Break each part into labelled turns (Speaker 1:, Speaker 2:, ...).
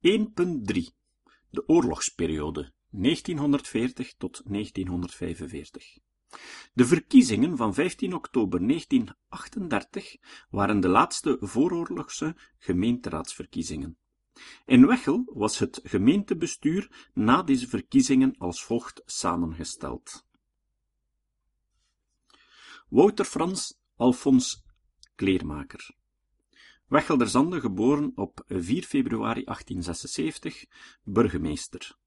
Speaker 1: 1.3 De oorlogsperiode 1940 tot 1945 De verkiezingen van 15 oktober 1938 waren de laatste vooroorlogse gemeenteraadsverkiezingen. In Wechel was het gemeentebestuur na deze verkiezingen als volgt samengesteld. Wouter Frans Alfons Kleermaker Wechel der Zande, geboren op 4 februari 1876, burgemeester.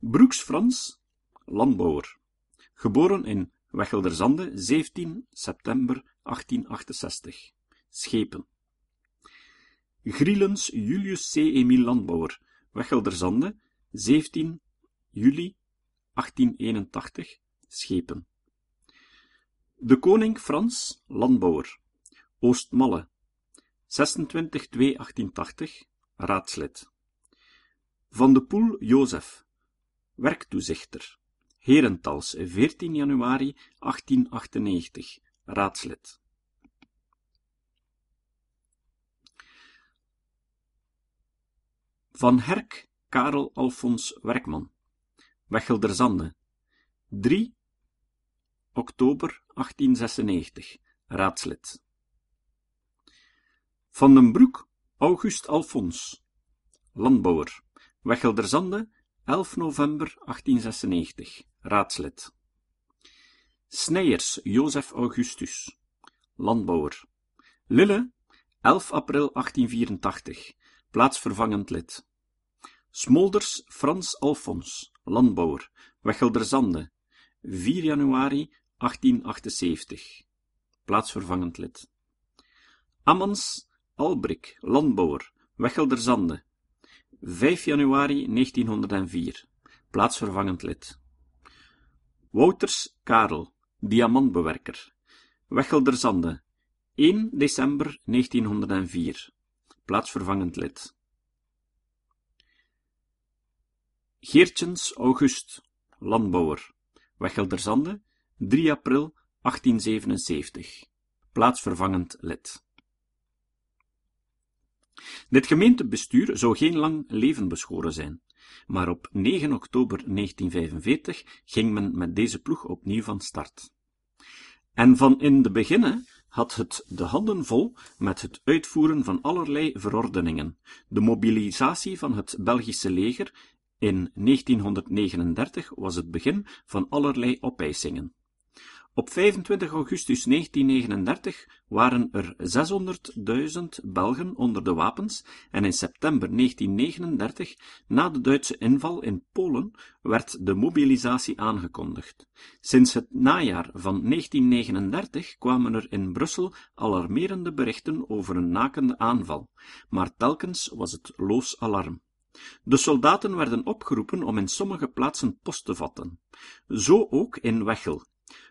Speaker 1: Broeks Frans, landbouwer, geboren in Wechel der Zande, 17 september 1868, schepen. Grielens Julius C. Emil Landbouwer, Wechel der Zande, 17 juli 1881, schepen. De koning Frans, landbouwer, Oostmalle, 26-2-1880, raadslid. Van de Poel Jozef, werktoezichter, Herentals, 14 januari 1898, raadslid. Van Herk Karel Alfons Werkman, Wechelderzande, 3 oktober 1896, raadslid. Van den Broek August Alfons, landbouwer, Wechelderzande, 11 november 1896, raadslid. Snijers Jozef Augustus, landbouwer. Lille, 11 april 1884, plaatsvervangend lid. Smolders Frans Alfons, landbouwer, Wechelderzande, 4 januari 1878, plaatsvervangend lid. Ammans Albrik, landbouwer, Wechelderzande, 5 januari 1904, plaatsvervangend lid. Wouters Karel, diamantbewerker, Wechelderzande, 1 december 1904, plaatsvervangend lid. Geertjens August, landbouwer, Wechelderzande, 3 april 1877, plaatsvervangend lid. Dit gemeentebestuur zou geen lang leven beschoren zijn, maar op 9 oktober 1945 ging men met deze ploeg opnieuw van start. En van in de beginnen had het de handen vol met het uitvoeren van allerlei verordeningen, de mobilisatie van het Belgische leger in 1939 was het begin van allerlei opeisingen. Op 25 augustus 1939 waren er 600.000 Belgen onder de wapens en in september 1939, na de Duitse inval in Polen, werd de mobilisatie aangekondigd. Sinds het najaar van 1939 kwamen er in Brussel alarmerende berichten over een nakende aanval, maar telkens was het loos alarm. De soldaten werden opgeroepen om in sommige plaatsen post te vatten. Zo ook in Wechel.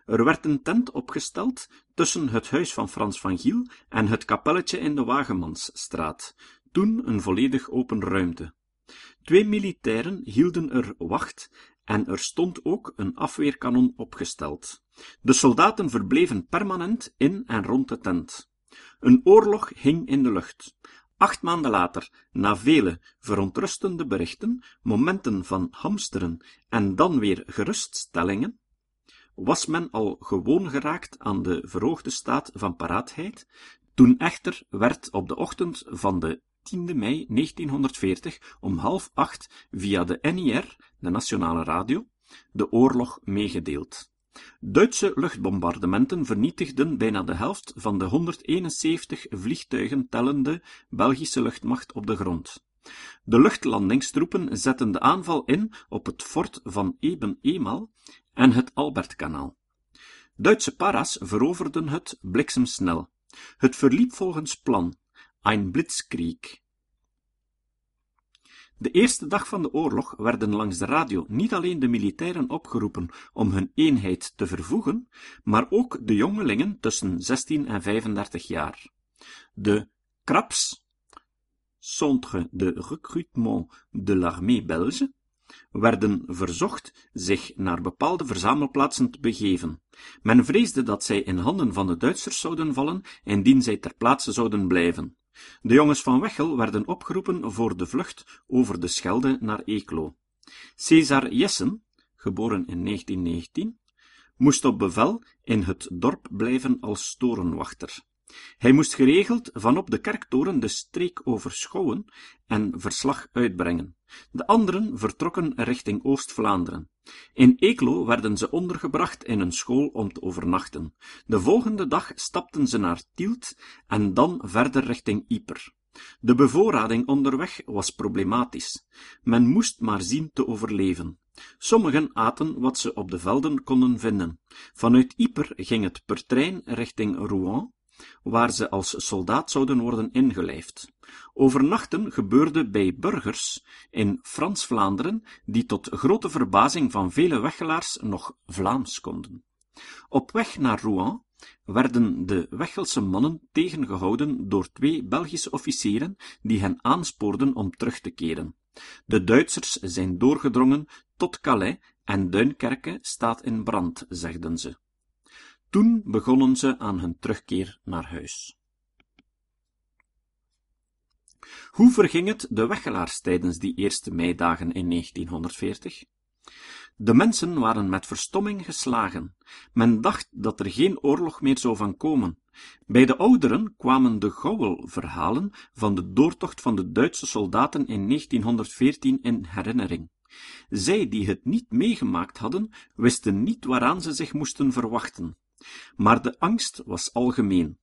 Speaker 1: Er werd een tent opgesteld tussen het huis van Frans van Giel en het kapelletje in de Wagemansstraat, toen een volledig open ruimte. Twee militairen hielden er wacht en er stond ook een afweerkanon opgesteld. De soldaten verbleven permanent in en rond de tent. Een oorlog hing in de lucht. Acht maanden later, na vele verontrustende berichten, momenten van hamsteren en dan weer geruststellingen, was men al gewoon geraakt aan de verhoogde staat van paraatheid, toen echter werd op de ochtend van de 10 mei 1940 om half acht via de NIR, de nationale radio, de oorlog meegedeeld. Duitse luchtbombardementen vernietigden bijna de helft van de 171 vliegtuigen tellende Belgische luchtmacht op de grond. De luchtlandingstroepen zetten de aanval in op het fort van Eben Emal en het Albertkanaal. Duitse paras veroverden het bliksemsnel. Het verliep volgens plan, ein Blitzkrieg. De eerste dag van de oorlog werden langs de radio niet alleen de militairen opgeroepen om hun eenheid te vervoegen, maar ook de jongelingen tussen 16 en 35 jaar. De CRAPS, Centre de Recrutement de l'Armée Belge, werden verzocht zich naar bepaalde verzamelplaatsen te begeven. Men vreesde dat zij in handen van de Duitsers zouden vallen, indien zij ter plaatse zouden blijven. De jongens van Wechel werden opgeroepen voor de vlucht over de Schelde naar Eeklo. Cesar Jessen, geboren in 1919, moest op bevel in het dorp blijven als torenwachter. Hij moest geregeld vanop de kerktoren de streek overschouwen en verslag uitbrengen. De anderen vertrokken richting Oost-Vlaanderen. In Eeklo werden ze ondergebracht in een school om te overnachten. De volgende dag stapten ze naar Tielt en dan verder richting Yper. De bevoorrading onderweg was problematisch. Men moest maar zien te overleven. Sommigen aten wat ze op de velden konden vinden. Vanuit Yper ging het per trein richting Rouen, waar ze als soldaat zouden worden ingelijfd. Overnachten gebeurde bij burgers in Frans-Vlaanderen, die tot grote verbazing van vele weggelaars nog Vlaams konden. Op weg naar Rouen werden de Wechelse mannen tegengehouden door twee Belgische officieren die hen aanspoorden om terug te keren. De Duitsers zijn doorgedrongen tot Calais en Duinkerke staat in brand, zegden ze. Toen begonnen ze aan hun terugkeer naar huis. Hoe verging het de weggelaars tijdens die eerste meidagen in 1940? De mensen waren met verstomming geslagen. Men dacht dat er geen oorlog meer zou van komen. Bij de ouderen kwamen de gouwelverhalen van de doortocht van de Duitse soldaten in 1914 in herinnering. Zij die het niet meegemaakt hadden, wisten niet waaraan ze zich moesten verwachten. Maar de angst was algemeen.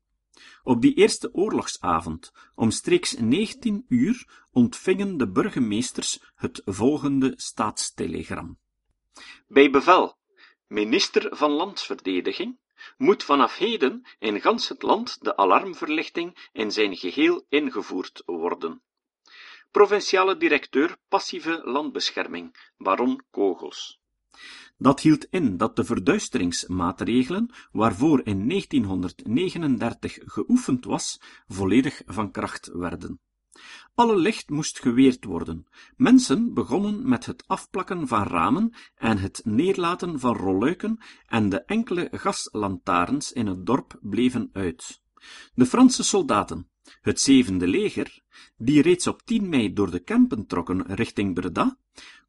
Speaker 1: Op die eerste oorlogsavond, omstreeks 19 uur, ontvingen de burgemeesters het volgende staatstelegram. Bij bevel, minister van Landsverdediging, moet vanaf heden in gans het land de alarmverlichting in zijn geheel ingevoerd worden. Provinciale directeur passieve landbescherming, baron Kogels. Dat hield in dat de verduisteringsmaatregelen, waarvoor in 1939 geoefend was, volledig van kracht werden. Alle licht moest geweerd worden. Mensen begonnen met het afplakken van ramen en het neerlaten van rolluiken en de enkele gaslantaarns in het dorp bleven uit. De Franse soldaten, het zevende leger, die reeds op 10 mei door de Kempen trokken richting Breda,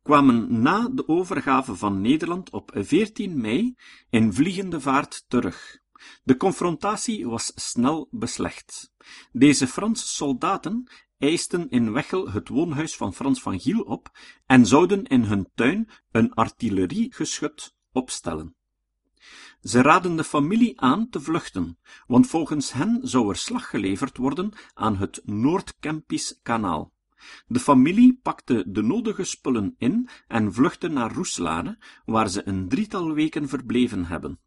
Speaker 1: kwamen na de overgave van Nederland op 14 mei in vliegende vaart terug. De confrontatie was snel beslecht. Deze Franse soldaten eisten in Wechel het woonhuis van Frans van Giel op en zouden in hun tuin een artilleriegeschut opstellen. Ze raden de familie aan te vluchten, want volgens hen zou er slag geleverd worden aan het Noordkempisch kanaal. De familie pakte de nodige spullen in en vluchtte naar Roeslade, waar ze een drietal weken verbleven hebben.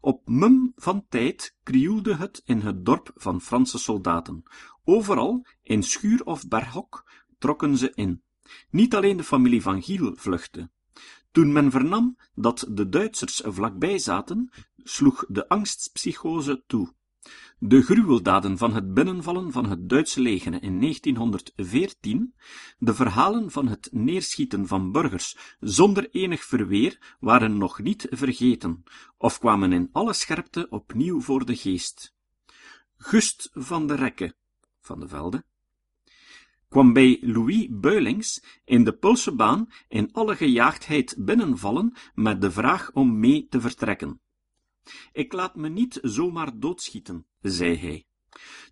Speaker 1: Op mum van tijd krioelde het in het dorp van Franse soldaten. Overal, in schuur of berghok, trokken ze in. Niet alleen de familie van Giel vluchtte. Toen men vernam dat de Duitsers vlakbij zaten, sloeg de angstpsychose toe. De gruweldaden van het binnenvallen van het Duitse leger in 1914, de verhalen van het neerschieten van burgers zonder enig verweer, waren nog niet vergeten, of kwamen in alle scherpte opnieuw voor de geest. Gust van de Rekke, van de Velde, kwam bij Louis Beulings in de Pulsebaan in alle gejaagdheid binnenvallen met de vraag om mee te vertrekken. Ik laat me niet zomaar doodschieten, zei hij.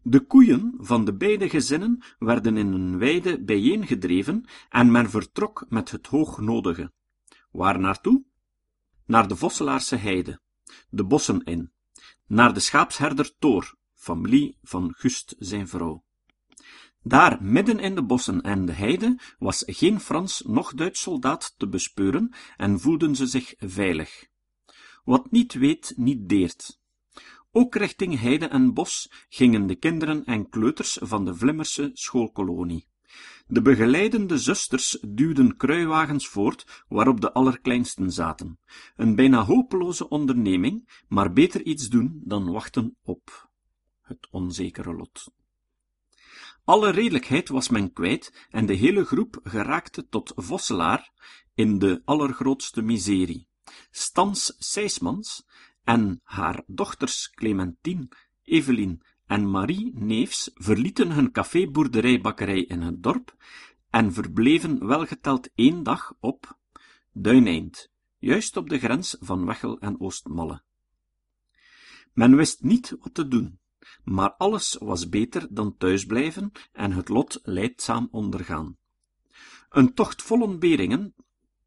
Speaker 1: De koeien van de beide gezinnen werden in een weide bijeengedreven en men vertrok met het hoognodige. Waar naartoe? Naar de Vosselaarse heide, de bossen in, naar de schaapsherder Toor, familie van Gust zijn vrouw. Daar, midden in de bossen en de heide, was geen Frans noch Duits soldaat te bespeuren en voelden ze zich veilig. Wat niet weet, niet deert. Ook richting heide en bos gingen de kinderen en kleuters van de Vlimmerse schoolkolonie. De begeleidende zusters duwden kruiwagens voort, waarop de allerkleinsten zaten. Een bijna hopeloze onderneming, maar beter iets doen dan wachten op het onzekere lot. Alle redelijkheid was men kwijt en de hele groep geraakte tot vosselaar in de allergrootste miserie. Stans Sijsmans en haar dochters Clementine, Evelien en Marie Neefs verlieten hun café-boerderijbakkerij in het dorp en verbleven welgeteld één dag op Duineind, juist op de grens van Wechel en Oostmalle. Men wist niet wat te doen, maar alles was beter dan thuisblijven en het lot leidzaam ondergaan. Een tocht vol Beringen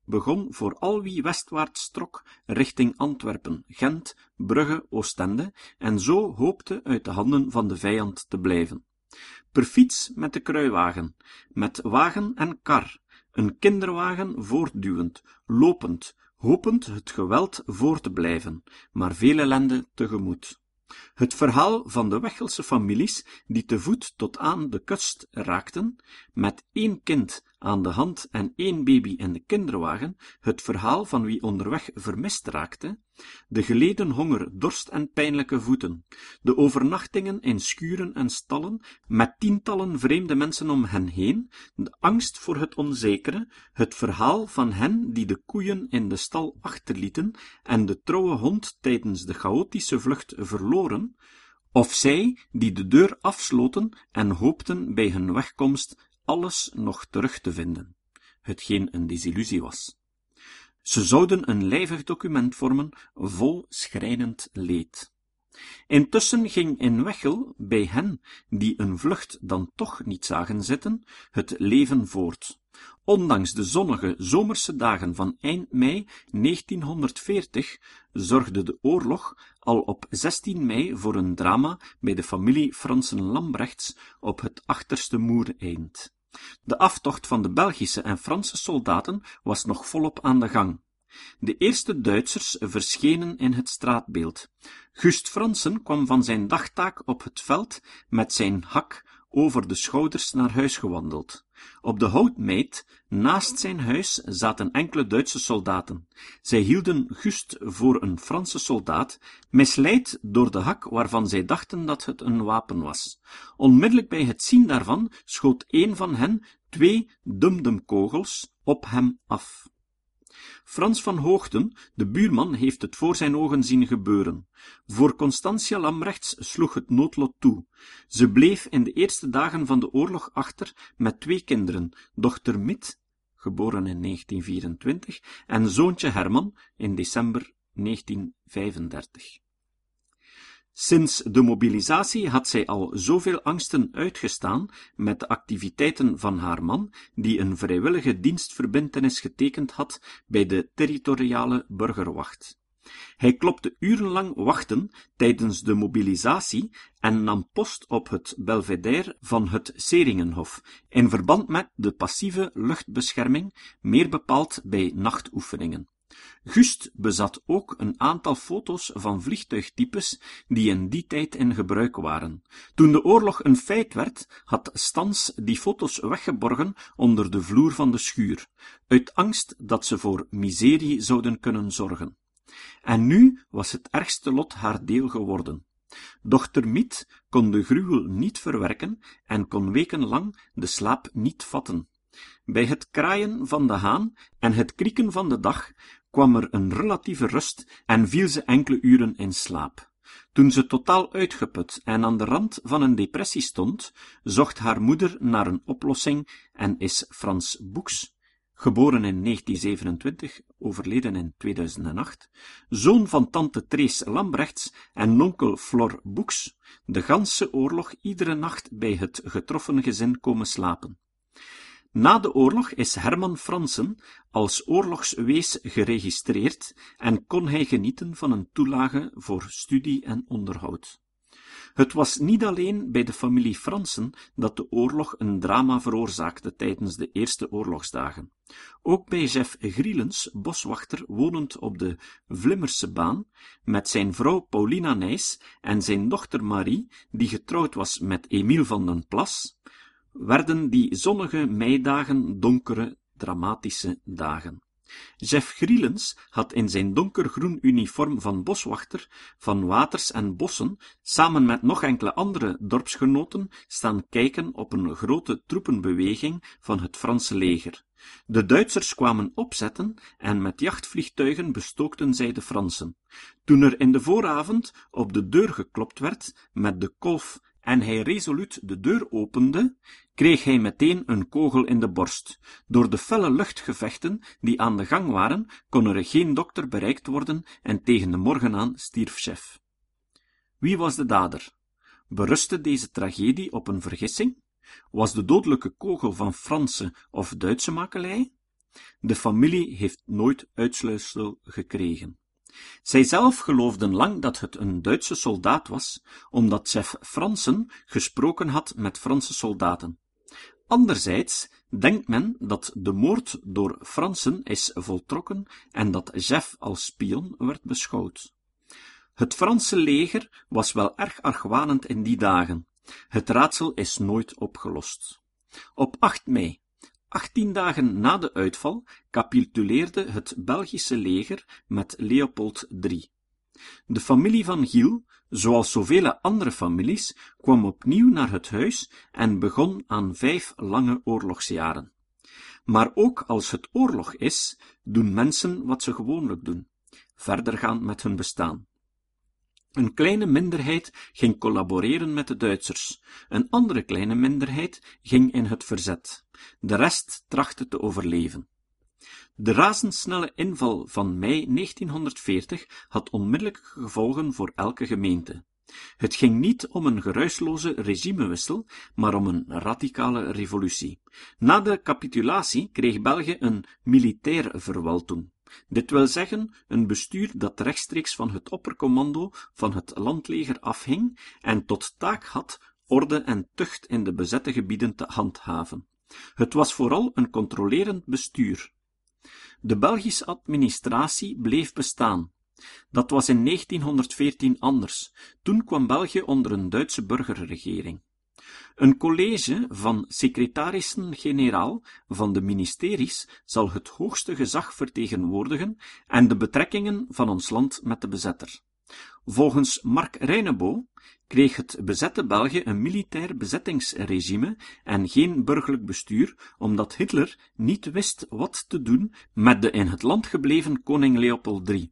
Speaker 1: begon voor al wie westwaarts trok richting Antwerpen, Gent, Brugge, Oostende en zo hoopte uit de handen van de vijand te blijven. Per fiets met de kruiwagen, met wagen en kar, een kinderwagen voortduwend, lopend, hopend het geweld voor te blijven, maar veel ellende tegemoet. Het verhaal van de Wechelse families die te voet tot aan de kust raakten, met één kind aan de hand en één baby in de kinderwagen, het verhaal van wie onderweg vermist raakte, de geleden honger, dorst en pijnlijke voeten, de overnachtingen in schuren en stallen, met tientallen vreemde mensen om hen heen, de angst voor het onzekere, het verhaal van hen die de koeien in de stal achterlieten en de trouwe hond tijdens de chaotische vlucht verloren, of zij die de deur afsloten en hoopten bij hun wegkomst alles nog terug te vinden, hetgeen een desillusie was. Ze zouden een lijvig document vormen, vol schrijnend leed. Intussen ging in Wechel, bij hen die een vlucht dan toch niet zagen zitten, het leven voort. Ondanks de zonnige zomerse dagen van eind mei 1940 zorgde de oorlog al op 16 mei voor een drama bij de familie Fransen Lambrechts op het achterste moereind. De aftocht van de Belgische en Franse soldaten was nog volop aan de gang. De eerste Duitsers verschenen in het straatbeeld. Gust Fransen kwam van zijn dagtaak op het veld met zijn hak over de schouders naar huis gewandeld. Op de houtmeet, naast zijn huis, zaten enkele Duitse soldaten. Zij hielden Gust voor een Franse soldaat, misleid door de hak waarvan zij dachten dat het een wapen was. Onmiddellijk bij het zien daarvan schoot een van hen twee dumdumkogels op hem af. Frans van Hoogten, de buurman, heeft het voor zijn ogen zien gebeuren. Voor Constantia Lamrechts sloeg het noodlot toe. Ze bleef in de eerste dagen van de oorlog achter met twee kinderen, dochter Mit, geboren in 1924, en zoontje Herman in december 1935. Sinds de mobilisatie had zij al zoveel angsten uitgestaan met de activiteiten van haar man, die een vrijwillige dienstverbintenis getekend had bij de territoriale burgerwacht. Hij klopte urenlang wachten tijdens de mobilisatie en nam post op het belvedere van het Seringenhof, in verband met de passieve luchtbescherming, meer bepaald bij nachtoefeningen. Gust bezat ook een aantal foto's van vliegtuigtypes die in die tijd in gebruik waren. Toen de oorlog een feit werd, had Stans die foto's weggeborgen onder de vloer van de schuur, uit angst dat ze voor miserie zouden kunnen zorgen. En nu was het ergste lot haar deel geworden. Dochter Miet kon de gruwel niet verwerken en kon wekenlang de slaap niet vatten. Bij het kraaien van de haan en het krieken van de dag kwam er een relatieve rust en viel ze enkele uren in slaap. Toen ze totaal uitgeput en aan de rand van een depressie stond, zocht haar moeder naar een oplossing en is Frans Boeks, geboren in 1927, overleden in 2008, zoon van tante Trees Lambrechts en nonkel Flor Boeks, de ganse oorlog iedere nacht bij het getroffen gezin komen slapen. Na de oorlog is Herman Fransen als oorlogswees geregistreerd en kon hij genieten van een toelage voor studie en onderhoud. Het was niet alleen bij de familie Fransen dat de oorlog een drama veroorzaakte tijdens de eerste oorlogsdagen. Ook bij Jeff Grielens, boswachter wonend op de Vlimmerse baan, met zijn vrouw Paulina Nijs en zijn dochter Marie, die getrouwd was met Emile van den Plas, werden die zonnige meidagen donkere, dramatische dagen. Jeff Grielens had in zijn donkergroen uniform van boswachter van waters en bossen samen met nog enkele andere dorpsgenoten staan kijken op een grote troepenbeweging van het Franse leger. De Duitsers kwamen opzetten en met jachtvliegtuigen bestookten zij de Fransen. Toen er in de vooravond op de deur geklopt werd met de kolf en hij resoluut de deur opende, kreeg hij meteen een kogel in de borst. Door de felle luchtgevechten die aan de gang waren, kon er geen dokter bereikt worden en tegen de morgen aan stierf chef. Wie was de dader? Berustte deze tragedie op een vergissing? Was de dodelijke kogel van Franse of Duitse makelij? De familie heeft nooit uitsluitsel gekregen. Zijzelf geloofden lang dat het een Duitse soldaat was, omdat chef Fransen gesproken had met Franse soldaten. Anderzijds denkt men dat de moord door Fransen is voltrokken en dat Jeff als spion werd beschouwd. Het Franse leger was wel erg argwanend in die dagen. Het raadsel is nooit opgelost. Op 8 mei Achttien dagen na de uitval capituleerde het Belgische leger met Leopold III. De familie van Giel, zoals zoveel andere families, kwam opnieuw naar het huis en begon aan vijf lange oorlogsjaren. Maar ook als het oorlog is, doen mensen wat ze gewoonlijk doen: verder gaan met hun bestaan. Een kleine minderheid ging collaboreren met de Duitsers, een andere kleine minderheid ging in het verzet, de rest trachtte te overleven. De razendsnelle inval van mei 1940 had onmiddellijke gevolgen voor elke gemeente. Het ging niet om een geruisloze regimewissel, maar om een radicale revolutie. Na de capitulatie kreeg België een militair verwaltung. Dit wil zeggen een bestuur dat rechtstreeks van het oppercommando van het landleger afhing en tot taak had orde en tucht in de bezette gebieden te handhaven. Het was vooral een controlerend bestuur. De Belgische administratie bleef bestaan. Dat was in 1914 anders. Toen kwam België onder een Duitse burgerregering. Een college van secretarissen-generaal van de ministeries zal het hoogste gezag vertegenwoordigen en de betrekkingen van ons land met de bezetter. Volgens Mark Reinebo kreeg het bezette België een militair bezettingsregime en geen burgerlijk bestuur, omdat Hitler niet wist wat te doen met de in het land gebleven koning Leopold III.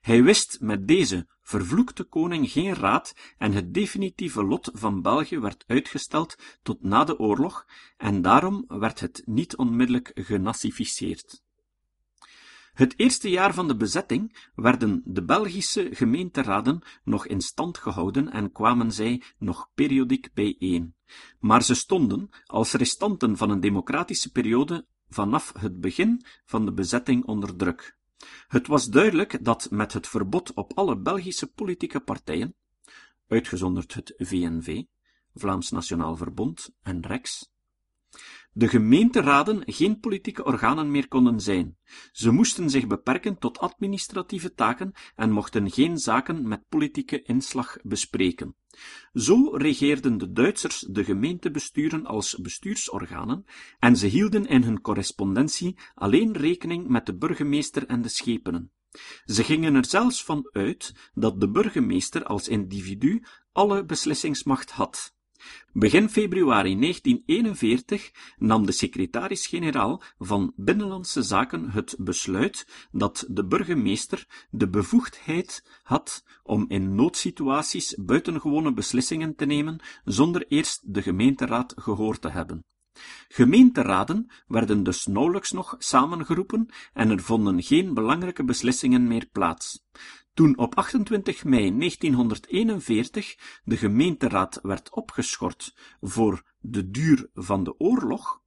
Speaker 1: Hij wist met deze vervloekte koning geen raad en het definitieve lot van België werd uitgesteld tot na de oorlog en daarom werd het niet onmiddellijk genazificeerd. Het eerste jaar van de bezetting werden de Belgische gemeenteraden nog in stand gehouden en kwamen zij nog periodiek bijeen. Maar ze stonden, als restanten van een democratische periode, vanaf het begin van de bezetting onder druk. Het was duidelijk dat met het verbod op alle Belgische politieke partijen, uitgezonderd het VNV, Vlaams Nationaal Verbond en Rex, de gemeenteraden geen politieke organen meer konden zijn. Ze moesten zich beperken tot administratieve taken en mochten geen zaken met politieke inslag bespreken. Zo regeerden de Duitsers de gemeentebesturen als bestuursorganen en ze hielden in hun correspondentie alleen rekening met de burgemeester en de schepenen. Ze gingen er zelfs van uit dat de burgemeester als individu alle beslissingsmacht had. Begin februari 1941 nam de secretaris-generaal van Binnenlandse Zaken het besluit dat de burgemeester de bevoegdheid had om in noodsituaties buitengewone beslissingen te nemen zonder eerst de gemeenteraad gehoord te hebben. Gemeenteraden werden dus nauwelijks nog samengeroepen en er vonden geen belangrijke beslissingen meer plaats. Toen op 28 mei 1941 de gemeenteraad werd opgeschort voor de duur van de oorlog,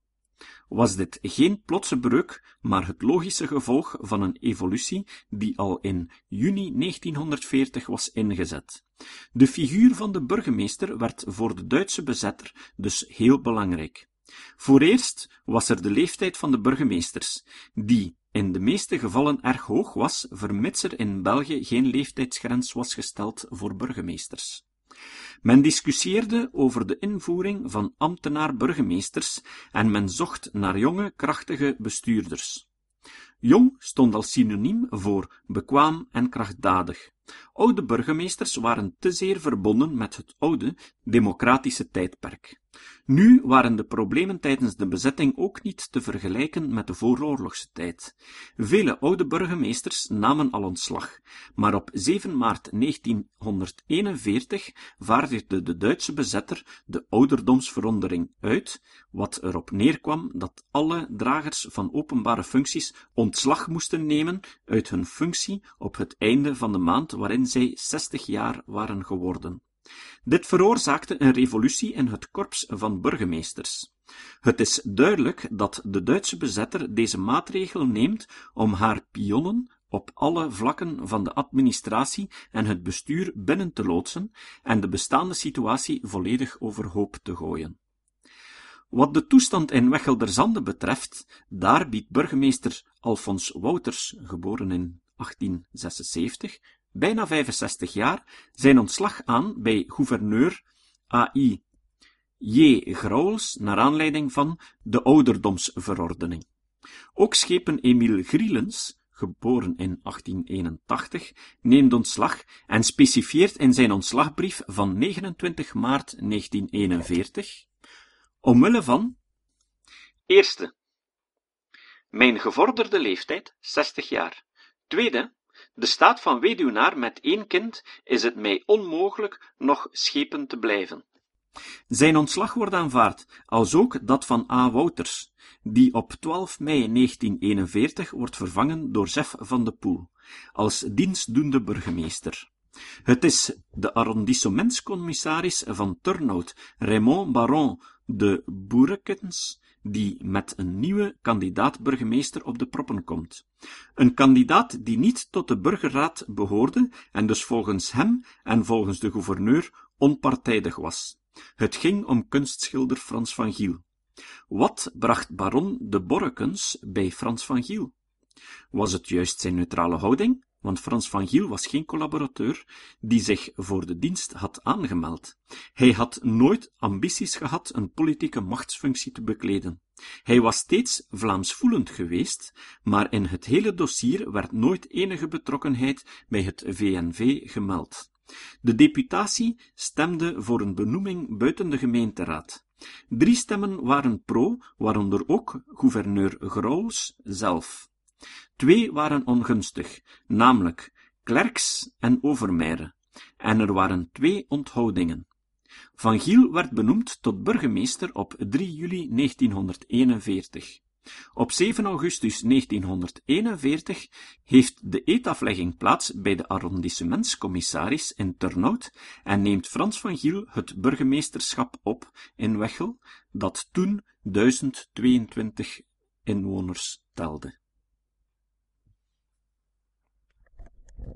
Speaker 1: was dit geen plotse breuk, maar het logische gevolg van een evolutie die al in juni 1940 was ingezet. De figuur van de burgemeester werd voor de Duitse bezetter dus heel belangrijk. Vooreerst was er de leeftijd van de burgemeesters, die in de meeste gevallen erg hoog was, vermits er in België geen leeftijdsgrens was gesteld voor burgemeesters. Men discussieerde over de invoering van ambtenaar-burgemeesters en men zocht naar jonge, krachtige bestuurders. Jong stond als synoniem voor bekwaam en krachtdadig. Oude burgemeesters waren te zeer verbonden met het oude, democratische tijdperk. Nu waren de problemen tijdens de bezetting ook niet te vergelijken met de vooroorlogse tijd. Vele oude burgemeesters namen al ontslag, maar op 7 maart 1941 vaardigde de Duitse bezetter de ouderdomsverondering uit, wat erop neerkwam dat alle dragers van openbare functies ontslag moesten nemen uit hun functie op het einde van de maand waarin zij 60 jaar waren geworden. Dit veroorzaakte een revolutie in het korps van burgemeesters. Het is duidelijk dat de Duitse bezetter deze maatregel neemt om haar pionnen op alle vlakken van de administratie en het bestuur binnen te loodsen en de bestaande situatie volledig overhoop te gooien. Wat de toestand in Wechelderzande betreft, daar biedt burgemeester Alfons Wouters, geboren in 1876, bijna 65 jaar, zijn ontslag aan bij gouverneur A.I. J. Grauwels naar aanleiding van de ouderdomsverordening. Ook schepen Emiel Grielens, geboren in 1881, neemt ontslag en specifieert in zijn ontslagbrief van 29 maart 1941 omwille van Eerste, mijn gevorderde leeftijd, 60 jaar. Tweede, de staat van weduwnaar met één kind is het mij onmogelijk nog schepen te blijven. Zijn ontslag wordt aanvaard, als ook dat van A. Wouters, die op 12 mei 1941 wordt vervangen door Zef van de Poel, als dienstdoende burgemeester. Het is de arrondissementscommissaris van Turnhout, Raymond Baron de Boerekens, die met een nieuwe kandidaat-burgemeester op de proppen komt. Een kandidaat die niet tot de burgerraad behoorde en dus volgens hem en volgens de gouverneur onpartijdig was. Het ging om kunstschilder Frans van Giel. Wat bracht baron de Borrekens bij Frans van Giel? Was het juist zijn neutrale houding? Want Frans van Giel was geen collaborateur die zich voor de dienst had aangemeld. Hij had nooit ambities gehad een politieke machtsfunctie te bekleden. Hij was steeds Vlaamsvoelend geweest, maar in het hele dossier werd nooit enige betrokkenheid bij het VNV gemeld. De deputatie stemde voor een benoeming buiten de gemeenteraad. Drie stemmen waren pro, waaronder ook gouverneur Grauws zelf. Twee waren ongunstig, namelijk Klerks en Overmeire, en er waren twee onthoudingen. Van Giel werd benoemd tot burgemeester op 3 juli 1941. Op 7 augustus 1941 heeft de eetaflegging plaats bij de arrondissementscommissaris in Turnhout en neemt Frans van Giel het burgemeesterschap op in Wechel, dat toen 1022 inwoners telde.